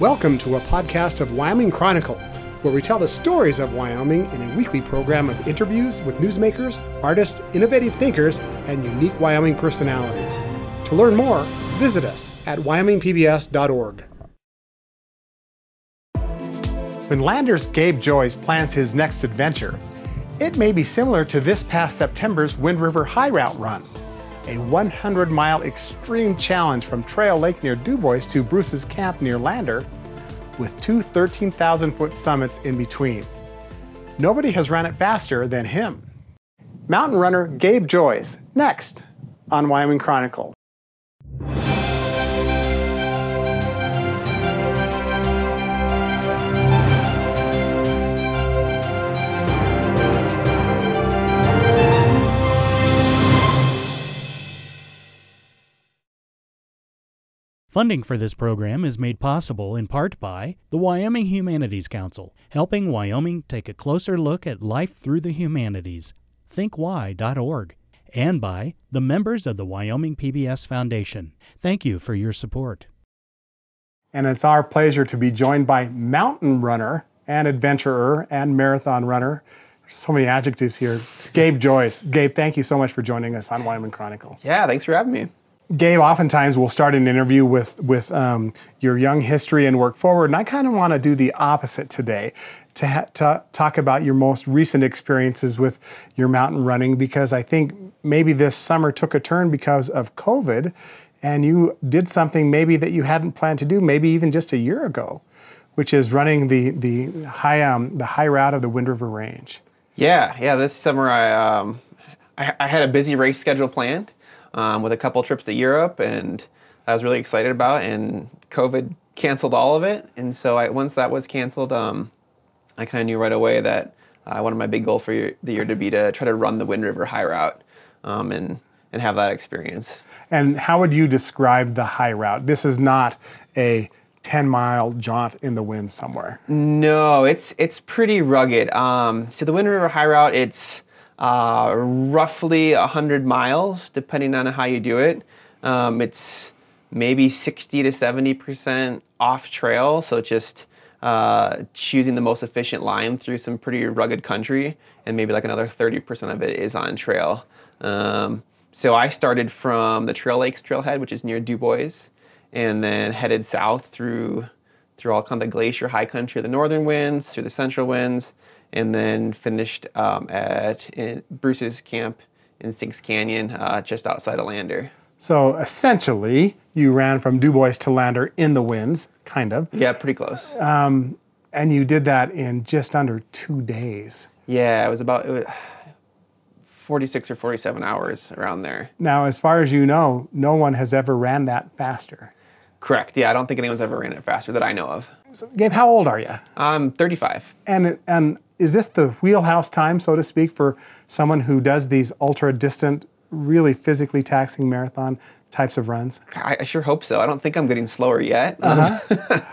Welcome to a podcast of Wyoming Chronicle, where we tell the stories of Wyoming in a weekly program of interviews with newsmakers, artists, innovative thinkers, and unique Wyoming personalities. To learn more, visit us at wyomingpbs.org. When Lander's Gabe Joyce plans his next adventure, it may be similar to this past September's Wind River High Route run, a 100 mile extreme challenge from Trail Lake near Dubois to Bruce's Camp near Lander, with two 13,000 foot summits in between. Nobody has run it faster than him. Mountain runner Gabe Joyce, next on Wyoming Chronicle. Funding for this program is made possible in part by the Wyoming Humanities Council, helping Wyoming take a closer look at life through the humanities, thinkwhy.org, and by the members of the Wyoming PBS Foundation. Thank you for your support. And it's our pleasure to be joined by mountain runner and adventurer and marathon runner. So many adjectives here. Gabe Joyce. Gabe, thank you so much for joining us on Wyoming Chronicle. Yeah, thanks for having me. Gabe, oftentimes we'll start an interview with with um, your young history and work forward, and I kind of want to do the opposite today, to, ha- to talk about your most recent experiences with your mountain running, because I think maybe this summer took a turn because of COVID, and you did something maybe that you hadn't planned to do, maybe even just a year ago, which is running the the high um, the high route of the Wind River Range. Yeah, yeah. This summer I um, I, I had a busy race schedule planned um, with a couple trips to Europe, and I was really excited about. And COVID canceled all of it, and so I, once that was canceled, um, I kind of knew right away that uh, one of my big goal for year, the year to be to try to run the Wind River High Route, um, and and have that experience. And how would you describe the high route? This is not a 10 mile jaunt in the wind somewhere. No, it's it's pretty rugged. Um, so the Wind River High Route, it's uh, roughly 100 miles, depending on how you do it. Um, it's maybe 60 to 70% off trail, so just uh, choosing the most efficient line through some pretty rugged country, and maybe like another 30% of it is on trail. Um, so I started from the Trail Lakes trailhead, which is near Dubois, and then headed south through through all kind of the glacier high country, the northern winds, through the central winds, and then finished um, at Bruce's camp in Sinks Canyon, uh, just outside of Lander. So essentially, you ran from Dubois to Lander in the winds, kind of. Yeah, pretty close. Um, and you did that in just under two days. Yeah, it was about it was 46 or 47 hours around there. Now, as far as you know, no one has ever ran that faster. Correct. Yeah, I don't think anyone's ever ran it faster that I know of. So, Gabe, how old are you? I'm 35. And and is this the wheelhouse time, so to speak, for someone who does these ultra distant, really physically taxing marathon types of runs? I, I sure hope so. I don't think I'm getting slower yet. Uh-huh.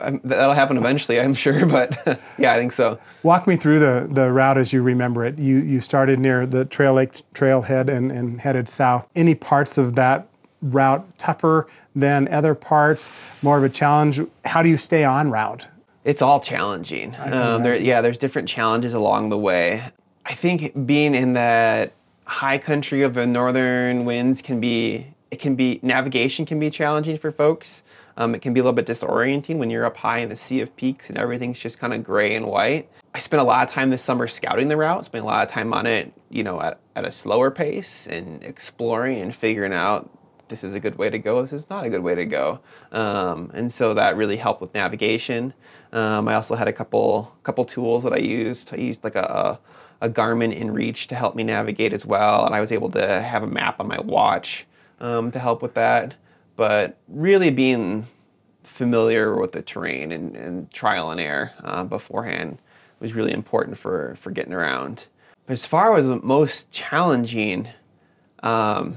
Um, that'll happen eventually, I'm sure, but yeah, I think so. Walk me through the, the route as you remember it. You you started near the Trail Lake trailhead and, and headed south. Any parts of that route tougher than other parts? More of a challenge? How do you stay on route? It's all challenging. Um, there, yeah, there's different challenges along the way. I think being in that high country of the northern winds can be it can be navigation can be challenging for folks. Um, it can be a little bit disorienting when you're up high in a sea of peaks and everything's just kind of gray and white. I spent a lot of time this summer scouting the route, spent a lot of time on it, you know, at, at a slower pace and exploring and figuring out this is a good way to go, this is not a good way to go. Um, and so that really helped with navigation. Um, I also had a couple couple tools that I used. I used like a, a Garmin InReach to help me navigate as well, and I was able to have a map on my watch um, to help with that but really being familiar with the terrain and, and trial and error uh, beforehand was really important for, for getting around. But as far as the most challenging, um,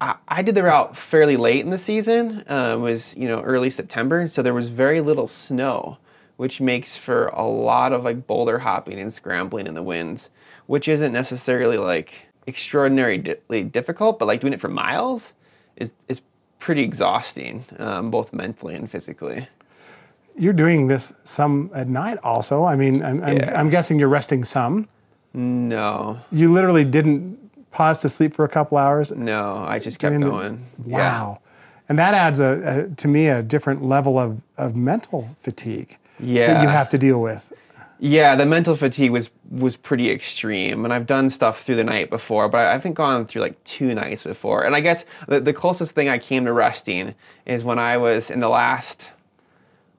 I, I, did the route fairly late in the season. Uh, it was you know early September, so there was very little snow, which makes for a lot of like boulder hopping and scrambling in the winds, which isn't necessarily like extraordinarily difficult, but like doing it for miles is is pretty exhausting, um, both mentally and physically. You're doing this some at night also. I mean, I'm, I'm, Yeah. I'm guessing you're resting some. No, You literally didn't pause to sleep for a couple hours. no, I just kept the- going. Wow. And that adds a, a to me a different level of, of mental fatigue Yeah. that you have to deal with. Yeah, the mental fatigue was was pretty extreme, and I've done stuff through the night before, but I haven't gone through like two nights before. And I guess the, the closest thing I came to resting is when I was in the last,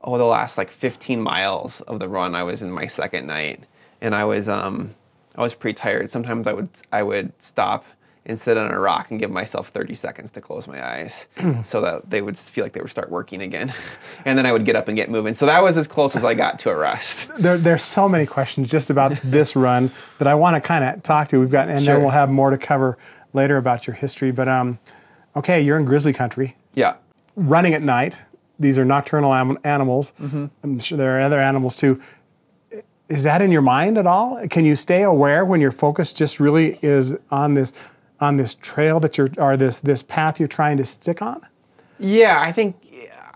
oh, the last like 15 miles of the run. I was in my second night, and I was um, I was pretty tired. Sometimes I would I would stop and sit on a rock and give myself 30 seconds to close my eyes so that they would feel like they would start working again. and then I would get up and get moving. So that was as close as I got to a rest. There, there's so many questions just about this run that I want to kind of talk to. We've got, and Sure. then we'll have more to cover later about your history. But um, okay, you're in grizzly country, Yeah. running at night. These are nocturnal animals. I'm sure there are other animals too. Is that in your mind at all? Can you stay aware when your focus just really is on this on this trail that you're or this this path you're trying to stick on? Yeah, I think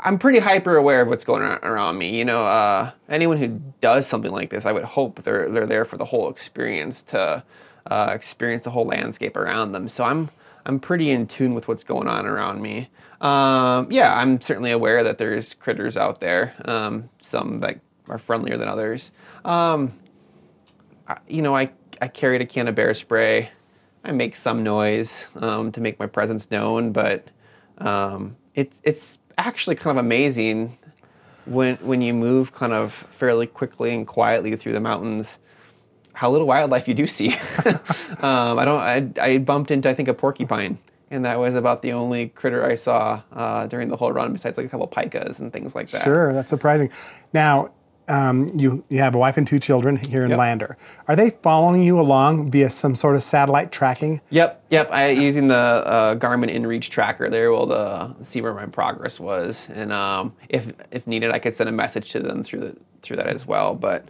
I'm pretty hyper aware of what's going on around me. You know, uh, anyone who does something like this, I would hope they're they're there for the whole experience to uh, experience the whole landscape around them. So I'm I'm pretty in tune with what's going on around me. Um, yeah, I'm certainly aware that there's critters out there. Um, some that are friendlier than others. Um, I- you know, I I carried a can of bear spray. I make some noise um, to make my presence known, but um, it's it's actually kind of amazing when when you move kind of fairly quickly and quietly through the mountains. How little wildlife you do see. um, I don't. I, I bumped into I think a porcupine, and that was about the only critter I saw uh, during the whole run, besides like a couple pikas and things like that. Sure, that's surprising. Now, um, you you have a wife and two children here in Yep. Lander. Are they following you along via some sort of satellite tracking? Yep, yep. I using the uh, Garmin InReach tracker. They're able to see where my progress was, and um, if if needed, I could send a message to them through the through that as well. But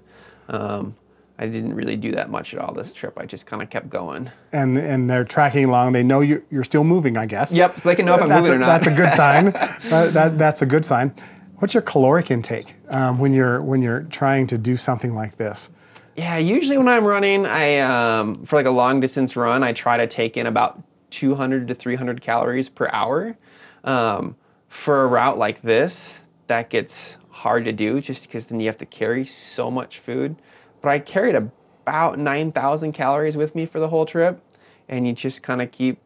um, I didn't really do that much at all this trip. I just kind of kept going. And and they're tracking along. They know you you're still moving, I guess. Yep, so they can know if I'm that's moving a, or not. That's a good sign. that, that, that's a good sign. What's your caloric intake um, when you're when you're trying to do something like this? Yeah, usually when I'm running, I um, for like a long distance run, I try to take in about 200 to 300 calories per hour. Um, for a route like this, that gets hard to do just because then you have to carry so much food. But I carried about 9,000 calories with me for the whole trip, and you just kind of keep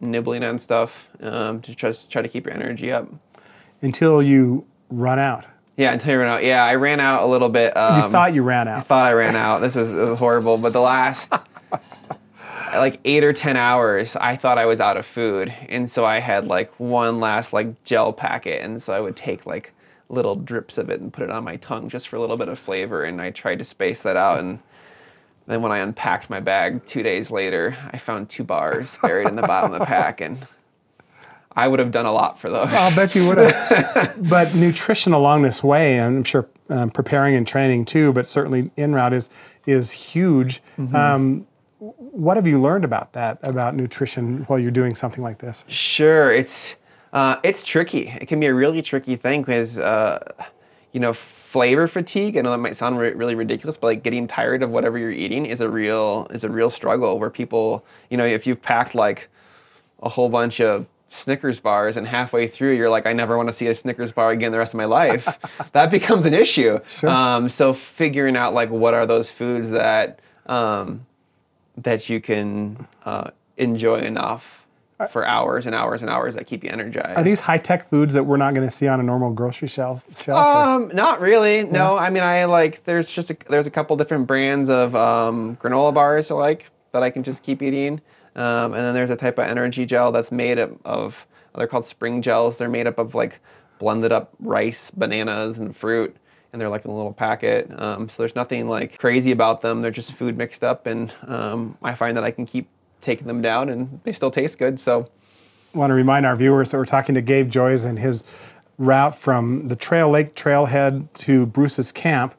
nibbling on stuff um, to try, try to keep your energy up. Until you run out. Yeah, until you ran out. Yeah, I ran out a little bit. Um, You thought you ran out. I thought I ran out. This is, this is horrible. But the last like eight or ten hours, I thought I was out of food, and so I had like one last like gel packet, and so I would take like little drips of it and put it on my tongue just for a little bit of flavor, and I tried to space that out, and then when I unpacked my bag two days later, I found two bars buried in the bottom of the pack, and I would have done a lot for those. I'll bet you would have. but nutrition along this way, and I'm sure um, preparing and training too, but certainly en route is is huge. Mm-hmm. Um, what have you learned about that about nutrition while you're doing something like this? Sure, it's uh, it's tricky. It can be a really tricky thing because uh, you know flavor fatigue. I know that might sound re- really ridiculous, but like getting tired of whatever you're eating is a real is a real struggle. Where people, you know, if you've packed like a whole bunch of Snickers bars and halfway through you're like, I never want to see a Snickers bar again the rest of my life, that becomes an issue. Um, so figuring out like what are those foods that um, that you can uh, enjoy enough for hours and hours and hours that keep you energized. Are these high tech foods that we're not going to see on a normal grocery shelf? shelf or- Um, not really. No, I mean, I like. There's just a, there's a couple different brands of um, granola bars I like that I can just keep eating, um, and then there's a type of energy gel that's made up of. They're called spring gels. They're made up of like blended up rice, bananas, and fruit, and they're like in a little packet. Um, so there's nothing like crazy about them. They're just food mixed up, and um, I find that I can keep taking them down, and they still taste good. So I want to remind our viewers that we're talking to Gabe Joyce and his route from the Trail Lake trailhead to Bruce's camp.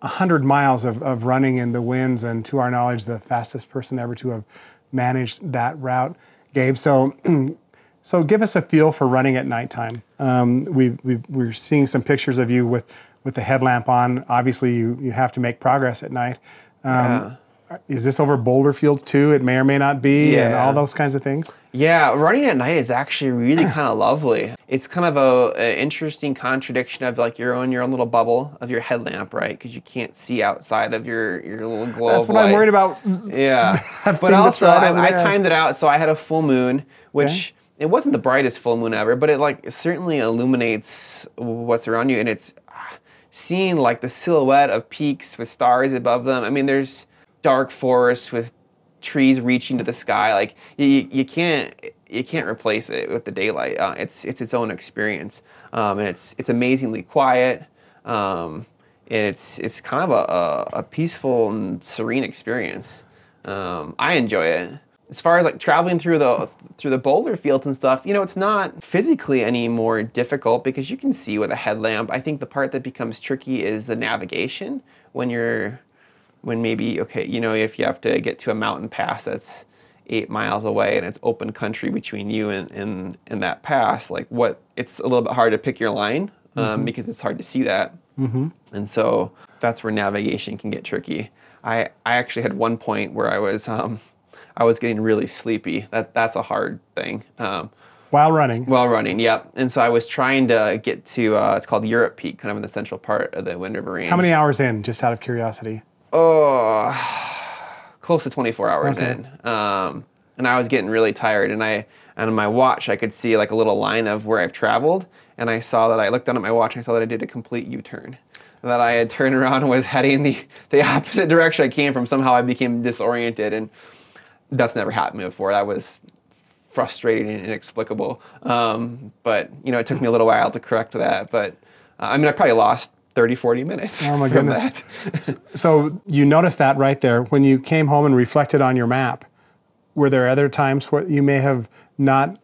100 miles of, of running in the winds, and to our knowledge, the fastest person ever to have managed that route. Gabe, so So give us a feel for running at nighttime. Um, we, we, we're seeing some pictures of you with, with the headlamp on. Obviously, you, you have to make progress at night. Um, Is this over boulder fields too? It may or may not be, and all those kinds of things. Yeah, running at night is actually really kind of lovely. It's kind of a, a interesting contradiction of like your own your own little bubble of your headlamp, right? Because you can't see outside of your your little glow. That's what I'm worried about. Yeah, but also right I, I timed it out, so I had a full moon, which Okay. it wasn't the brightest full moon ever, but it like certainly illuminates what's around you, and it's ah, seeing like the silhouette of peaks with stars above them. I mean, there's dark forests with trees reaching to the sky. Like you, you you can't you can't replace it with the daylight. Uh, it's it's its own experience, um, and it's it's amazingly quiet. Um, and it's it's kind of a, a, a peaceful and serene experience. Um, I enjoy it. As far as like traveling through the through the boulder fields and stuff, you know, it's not physically any more difficult because you can see with a headlamp. I think the part that becomes tricky is the navigation when you're when maybe okay, you know, if you have to get to a mountain pass that's eight miles away and it's open country between you and and, and that pass, like what it's a little bit hard to pick your line um, because it's hard to see that. And so that's where navigation can get tricky. I, I actually had one point where I was um, I was getting really sleepy. That that's a hard thing. Um, While running, while running, yep. And so I was trying to get to uh, it's called Europe Peak, kind of in the central part of the Wind River Range. how many hours in, just out of curiosity? Oh, close to 24 hours Okay. in. Um, and I was getting really tired, and I and on my watch I could see like a little line of where I've traveled, and I saw that I looked down at my watch and I saw that I did a complete U-turn. That I had turned around and was heading the, the opposite direction I came from. Somehow I became disoriented, and that's never happened before. That was frustrating and inexplicable. Um, but you know, it took me a little while to correct that. But uh, I mean, I probably lost 30, 40 minutes. Oh my goodness. that. So you noticed that right there when you came home and reflected on your map. Were there other times where you may have not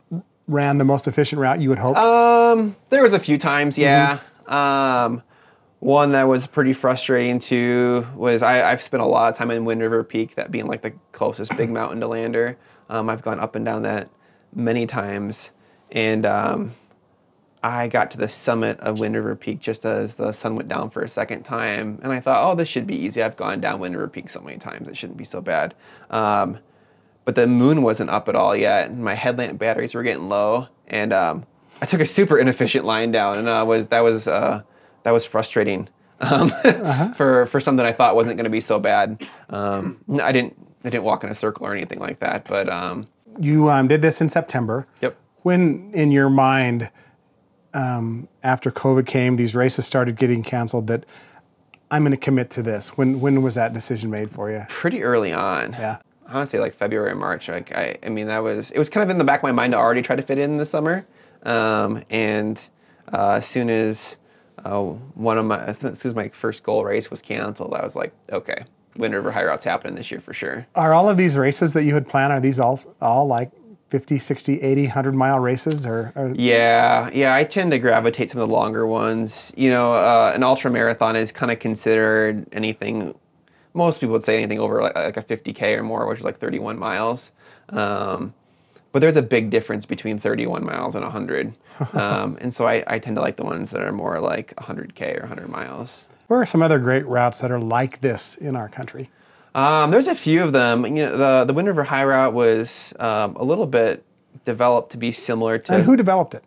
ran the most efficient route you had hoped? Um, there was a few times, yeah. Mm-hmm. Um, one that was pretty frustrating too was I, I've spent a lot of time in Wind River Peak, that being like the closest big mountain to Lander. Um, I've gone up and down that many times, and um, I got to the summit of Wind River Peak just as the sun went down for a second time, and I thought, oh, this should be easy. I've gone down Wind River Peak so many times; it shouldn't be so bad. Um, but the moon wasn't up at all yet, and my headlamp batteries were getting low, and um, I took a super inefficient line down, and uh, was that was uh, that was frustrating um, for for something I thought wasn't going to be so bad. Um, I didn't I didn't walk in a circle or anything like that, but um, you um, did this in September. yep. When in your mind, um, after COVID came, these races started getting canceled. That I'm going to commit to this. When when was that decision made for you? pretty early on. Yeah. I want to say like February, March. Like I, I mean, that was it was kind of in the back of my mind to already try to fit in the summer. Um, and uh, as soon as uh, one of my as soon as my first goal race was canceled, I was like, okay, Wind River High Route's happening this year for sure. Are all of these races that you had planned? Are these all all like 50, 60, 80, 100 mile races, or, or Yeah, yeah, I tend to gravitate some of the longer ones. You know, uh, an ultra marathon is kind of considered anything. Most people would say anything over like, like a 50k or more, which is like 31 miles. Um, but there's a big difference between 31 miles and 100, um, and so I, I tend to like the ones that are more like 100k or 100 miles. where are some other great routes that are like this in our country? Um, there's a few of them. You know, the the Wind River High Route was um, a little bit developed to be similar to And who developed it?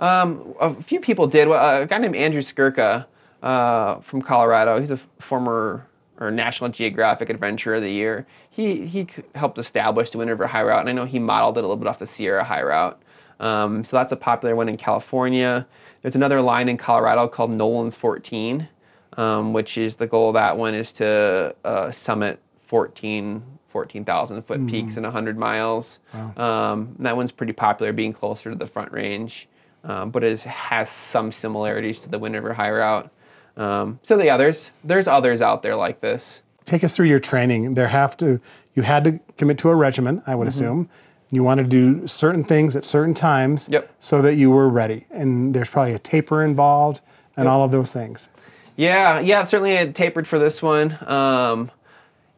Um, a few people did. Well, A guy named Andrew Skurka uh, from Colorado. He's a former or National Geographic Adventurer of the Year. He he helped establish the Wind River High Route, and I know he modeled it a little bit off the Sierra High Route. Um, so that's a popular one in California. There's another line in Colorado called Nolan's 14, um, which is the goal of that one is to uh, summit 14 14,000 foot peaks in 100 miles. Um, and that one's pretty popular, being closer to the Front Range, um, but it has some similarities to the Wind River High Route. Um, so the others, there's others out there like this. Take us through your training. There have to you had to commit to a regimen, I would Mm-hmm. assume. You want to do certain things at certain times Yep. so that you were ready. And there's probably a taper involved and all of those things. Yeah, yeah, certainly I tapered for this one. Um,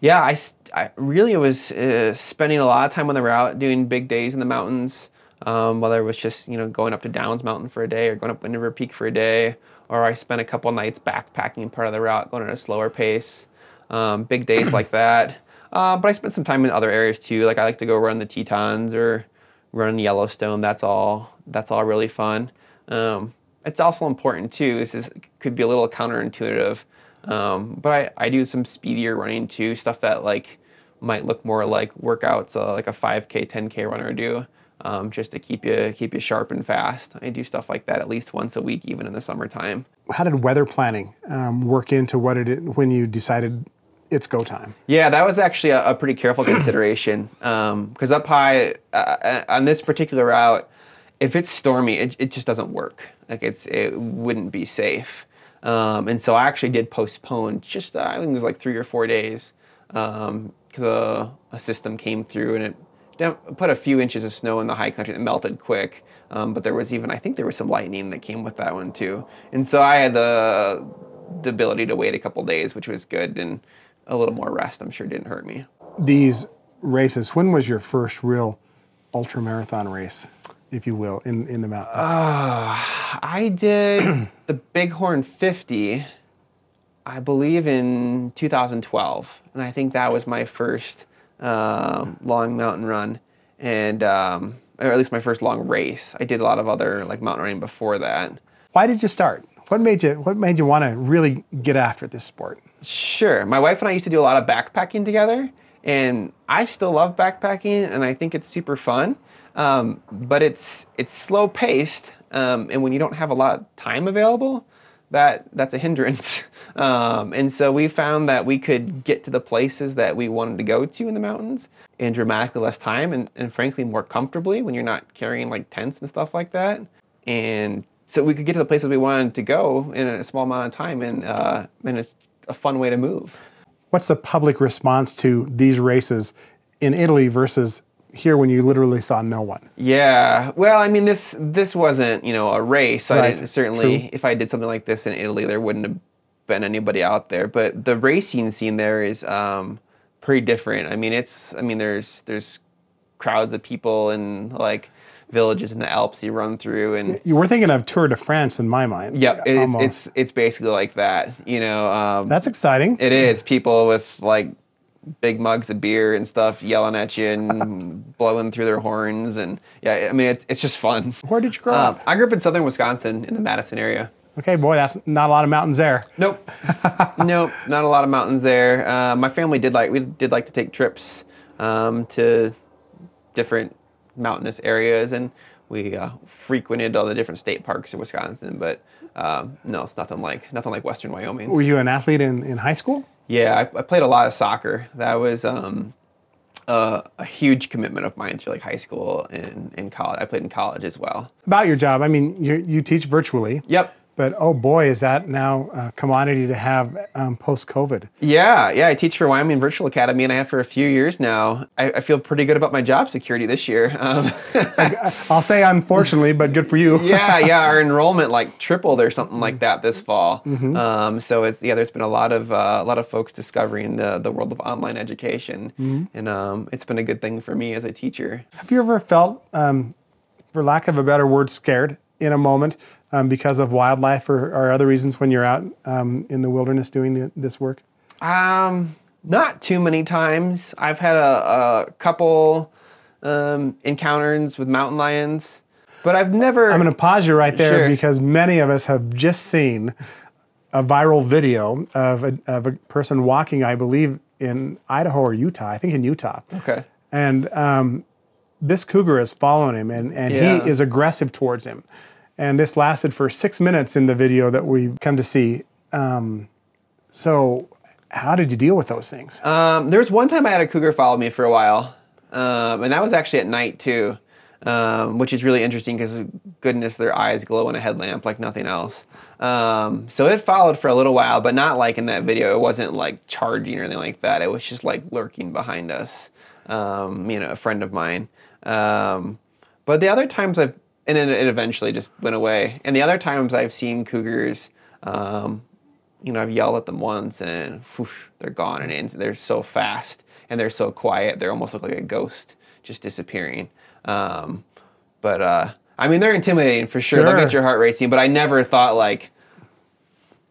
yeah, I really was uh, spending a lot of time on the route, doing big days in the mountains. Um, whether it was just you know going up to Downs Mountain for a day or going up Wind River Peak for a day, or I spent a couple nights backpacking part of the route, going at a slower pace. Um, big days like that. Uh, but I spent some time in other areas too. Like I like to go run the Tetons or run Yellowstone. That's all. That's all really fun. Um, it's also important too. This is could be a little counterintuitive, um, but I, I do some speedier running too. Stuff that like might look more like workouts, uh, like a 5K, 10K runner do, um, just to keep you keep you sharp and fast. I do stuff like that at least once a week, even in the summertime. How did weather planning um, work into what it when you decided it's go time? Yeah, that was actually a, a pretty careful consideration because um, up high uh, uh, on this particular route, if it's stormy, it, it just doesn't work. Like it's it wouldn't be safe. Um, and so I actually did postpone just I think it was like three or four days because um, a, a, system came through and it put a few inches of snow in the high country that melted quick. Um, but there was even I think there was some lightning that came with that one too. And so I had the the ability to wait a couple days, which was good, and a little more rest. I'm sure didn't hurt me. These races. When was your first real ultra marathon race? If you will, in, in the mountains? Uh, I did the Bighorn 50, I believe, in 2012. And I think that was my first um, long mountain run. And, um, or at least my first long race. I did a lot of other like mountain running before that. Why did you start? What made you What made you want to really get after this sport? Sure. My wife and I used to do a lot of backpacking together, and I still love backpacking, and I think it's super fun. Um, but it's it's slow paced, um, and when you don't have a lot of time available, that that's a hindrance. Um, and so we found that we could get to the places that we wanted to go to in the mountains in dramatically less time, and, and frankly more comfortably when you're not carrying like tents and stuff like that. And so we could get to the places we wanted to go in a small amount of time, and uh, and it's a fun way to move. What's the public response to these races in Italy versus here when you literally saw no one. Yeah. Well, I mean this this wasn't, you know, a race. Right. I didn't certainly True. if I did something like this in Italy there wouldn't have been anybody out there, but the racing scene there is um, pretty different. I mean, it's I mean there's there's crowds of people and like villages in the Alps you run through and you were thinking of Tour de France in my mind. Yep, it's it's it's basically like that. You know, um, that's exciting. It is people with like big mugs of beer and stuff yelling at you and blowing through their horns and yeah i mean it, it's just fun. Where did you grow um, up i grew up in southern wisconsin in the madison area. Okay boy that's not a lot of mountains there. Nope. Nope not a lot of mountains there. Uh, my family did like we did like to take trips um, to different mountainous areas and we uh, frequented all the different state parks in wisconsin but um, no it's nothing like nothing like western wyoming. Were you an athlete in, in high school yeah, I, I played a lot of soccer. That was um, a, a, huge commitment of mine through like high school and in college. I played in college as well. About your job, I mean, you you teach virtually. Yep. But oh boy, is that now a commodity to have um, post COVID? Yeah, yeah. I teach for Wyoming Virtual Academy, and I have for a few years now. I, I feel pretty good about my job security this year. Um, I'll say unfortunately, but good for you. yeah, yeah. Our enrollment like tripled or something like that this fall. Mm-hmm. Um, so it's yeah. There's been a lot of uh, a lot of folks discovering the the world of online education, mm-hmm. and um, it's been a good thing for me as a teacher. Have you ever felt, um, for lack of a better word, scared in a moment um, because of wildlife or, or, other reasons when you're out um, in the wilderness doing the, this work? Um, not too many times. I've had a, a couple um, encounters with mountain lions, but I've never. I'm going to pause you right there sure. because many of us have just seen a viral video of a, of a person walking, I believe, in Idaho or Utah. I think in Utah. Okay. And um, this cougar is following him, and, and yeah. he is aggressive towards him. And this lasted for six minutes in the video that we come to see. Um, so, how did you deal with those things? Um, there was one time I had a cougar follow me for a while, um, and that was actually at night too, um, which is really interesting because goodness, their eyes glow in a headlamp like nothing else. Um, so it followed for a little while, but not like in that video. It wasn't like charging or anything like that. It was just like lurking behind us. Um, you know, a friend of mine. but the other times I've and then it eventually just went away. And the other times I've seen cougars, um, you know, I've yelled at them once and they're gone, and they're so fast and they're so quiet. They almost look like a ghost just disappearing. Um, But uh, I mean, they're intimidating for sure. They'll get your heart racing. But I never thought like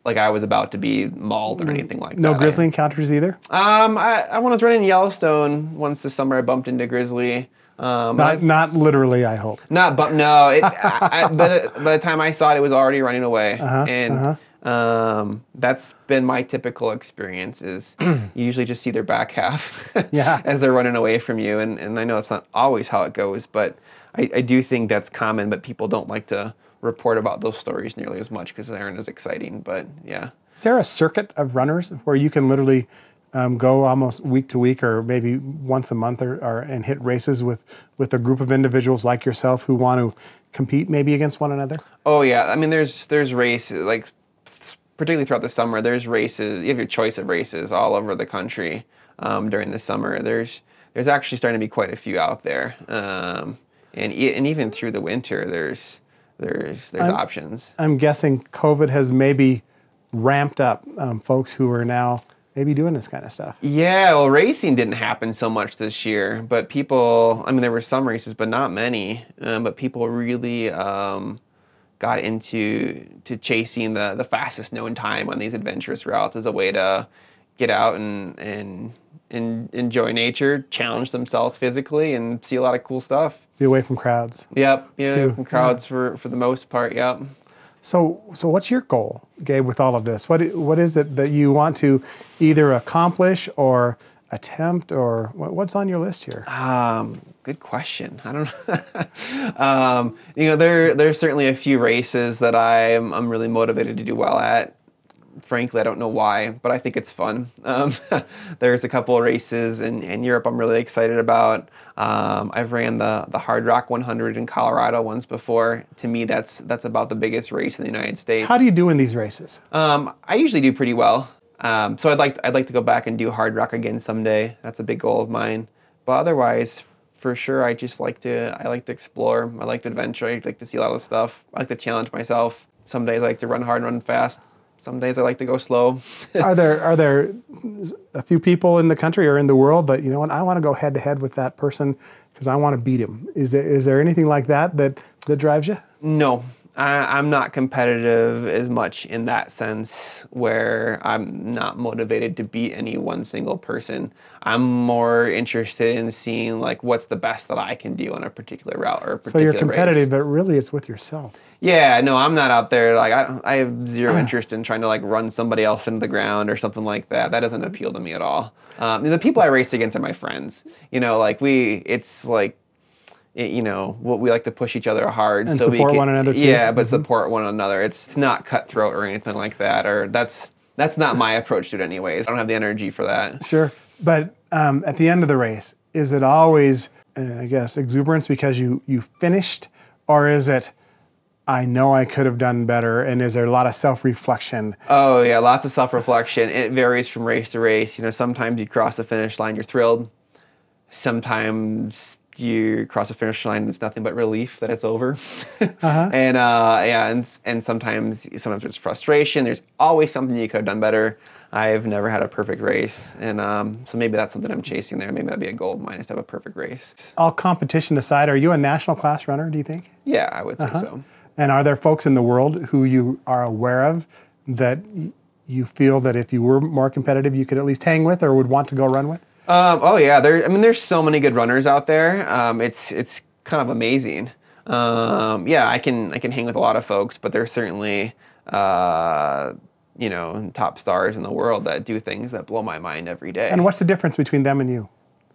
like I was about to be mauled or anything like No that. No grizzly encounters either. Um, I, I when I was running Yellowstone once this summer, I bumped into grizzly. Um, Not, not literally, I hope. not but No, it, I, I, by, the, by the time I saw it, it was already running away, Uh-huh, and um, that's been my typical experience. Is you usually just see their back half, Yeah. as they're running away from you, and and I know it's not always how it goes, but I, I do think that's common. But people don't like to report about those stories nearly as much because they aren't as exciting. But yeah. Is there a circuit of runners where you can literally um, go almost week to week or maybe once a month or, or and hit races with, with a group of individuals like yourself who want to compete maybe against one another? Oh yeah, I mean there's there's races like particularly throughout the summer. There's races. You have your choice of races all over the country um, during the summer. There's there's actually starting to be quite a few out there, um, and e- and even through the winter there's there's there's I'm- options. I'm guessing COVID has maybe ramped up um, folks who are now maybe doing this kind of stuff. Yeah, well, racing didn't happen so much this year, but people, I mean, there were some races, but not many. Um, but people really um, got into to chasing the, the fastest known time on these adventurous routes as a way to get out and, and, and enjoy nature, challenge themselves physically, and see a lot of cool stuff. Be away from crowds. Yep, yeah, from crowds for, for the most part, yep. So, so what's your goal, Gabe, with all of this? What, what is it that you want to either accomplish or attempt, or what, what's on your list here? Um, good question. I don't know. um, you know, there there's certainly a few races that I'm I'm really motivated to do well at. Frankly, I don't know why, but I think it's fun. Um, there's a couple of races in, in Europe I'm really excited about. Um, I've ran the the Hardrock 100 in Colorado once before. To me, that's that's about the biggest race in the United States. How do you do in these races? Um, I usually do pretty well. Um, so I'd like I'd like to go back and do Hardrock again someday. That's a big goal of mine. But otherwise, for sure, I just like to I like to explore. I like to adventure. I like to see a lot of stuff. I like to challenge myself. Some days I like to run hard, and run fast. Some days I like to go slow. are there are there a few people in the country or in the world that you know what I want to go head to head with that person because I want to beat him? Is there is there anything like that that that drives you? No, I, I'm not competitive as much in that sense where I'm not motivated to beat any one single person. I'm more interested in seeing like what's the best that I can do on a particular route or a So you're race. competitive, but really it's with yourself. Yeah, no, I'm not out there like I, I have zero interest in trying to like run somebody else into the ground or something like that. That doesn't appeal to me at all. Um, the people I race against are my friends. You know, like we, it's like, it, you know, what we like to push each other hard And so we support can, one another, too. Yeah, but support one another. It's, it's not cutthroat or anything like that. Or that's that's not my approach to it, anyways. I don't have the energy for that. Sure, but um, at the end of the race, is it always uh, I guess exuberance because you you finished, or is it? I know I could have done better, and is there a lot of self reflection? Oh yeah, lots of self-reflection. It varies from race to race. You know, sometimes you cross the finish line, you're thrilled. Sometimes you cross the finish line, and it's nothing but relief that it's over. And uh, yeah, and and sometimes sometimes there's frustration. There's always something you could have done better. I've never had a perfect race, and um, so maybe that's something I'm chasing there. Maybe that'd be a goal of mine is to have a perfect race. All competition aside, are you a national class runner? Do you think? Yeah, I would say so. And are there folks in the world who you are aware of that you feel that if you were more competitive, you could at least hang with or would want to go run with? Um, oh yeah, there. I mean, there's so many good runners out there. Um, it's it's kind of amazing. Um, yeah, I can I can hang with a lot of folks, but there's certainly uh, you know top stars in the world that do things that blow my mind every day. And what's the difference between them and you?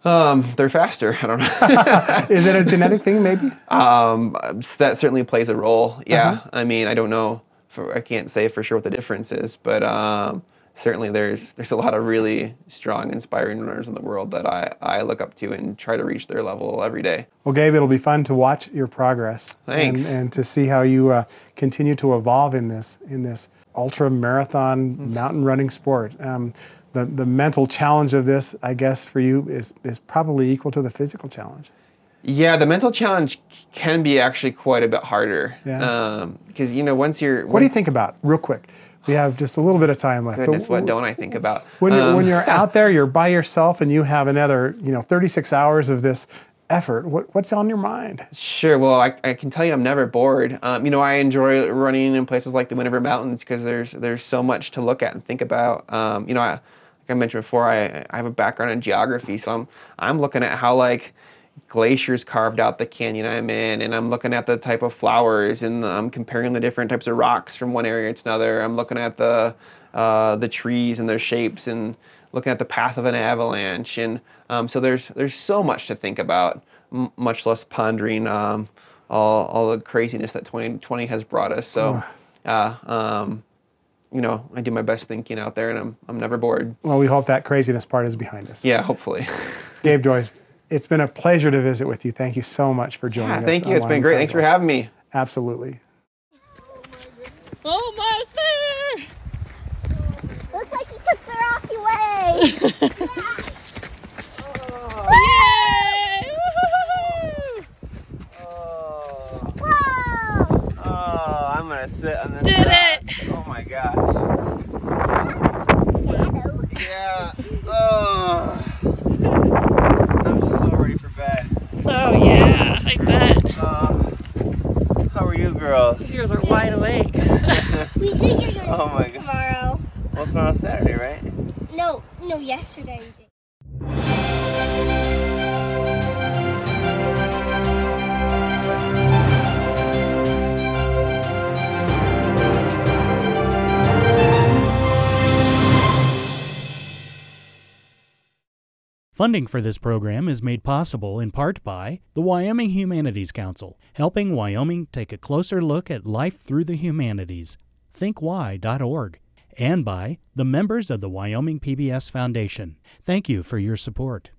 Um, they're faster. I don't know. Is it a genetic thing, maybe? um, that certainly plays a role. Yeah, Uh-huh. I mean, I don't know. For, I can't say for sure what the difference is, but um, certainly there's there's a lot of really strong, inspiring runners in the world that I, I look up to and try to reach their level every day. Well, Gabe, it'll be fun to watch your progress. Thanks. And, and to see how you uh, continue to evolve in this in this ultra marathon Mm-hmm. mountain running sport. Um, the, the mental challenge of this, I guess, for you is, is probably equal to the physical challenge. Yeah, the mental challenge can be actually quite a bit harder. Yeah. Because you know, once you're What do you think about, real quick? We have just a little bit of time left. Goodness, what don't I think about? when you're, when Um, you're out there, you're by yourself, and you have another, you know, 36 hours of this effort, what, what's on your mind? Sure. Well, I, I can tell you, I'm never bored. Um, you know, I enjoy running in places like the Wind River Mountains because there's there's so much to look at and think about. Um, you know, I, like I mentioned before, I, I have a background in geography, so I'm I'm looking at how like glaciers carved out the canyon I'm in, and I'm looking at the type of flowers, and I'm comparing the different types of rocks from one area to another. I'm looking at the uh, the trees and their shapes, and looking at the path of an avalanche, and um, so there's there's so much to think about, m- much less pondering um, all all the craziness that 2020 has brought us. So, uh, um, you know, I do my best thinking out there, and I'm I'm never bored. Well, we hope that craziness part is behind us. Yeah, hopefully. Gabe Joyce, it's been a pleasure to visit with you. Thank you so much for joining yeah, us. thank you. It's been Wyoming great. Thanks for having me. Absolutely. Oh, Almost there! Looks like you took the rocky way. Yay! Woohoo! Whoa! Oh, I'm gonna sit on this. Did it! Oh my gosh. Shadow. Yeah. Oh. I'm so ready for bed. Oh yeah, I bet. Uh, how are you girls? These girls are wide awake. We did get to go to Oh my school God. tomorrow. Well, tomorrow's Saturday, right? No, yesterday we did. Funding for this program is made possible in part by the Wyoming Humanities Council, helping Wyoming take a closer look at life through the humanities. ThinkWhy.org. And by the members of the Wyoming PBS Foundation. Thank you for your support.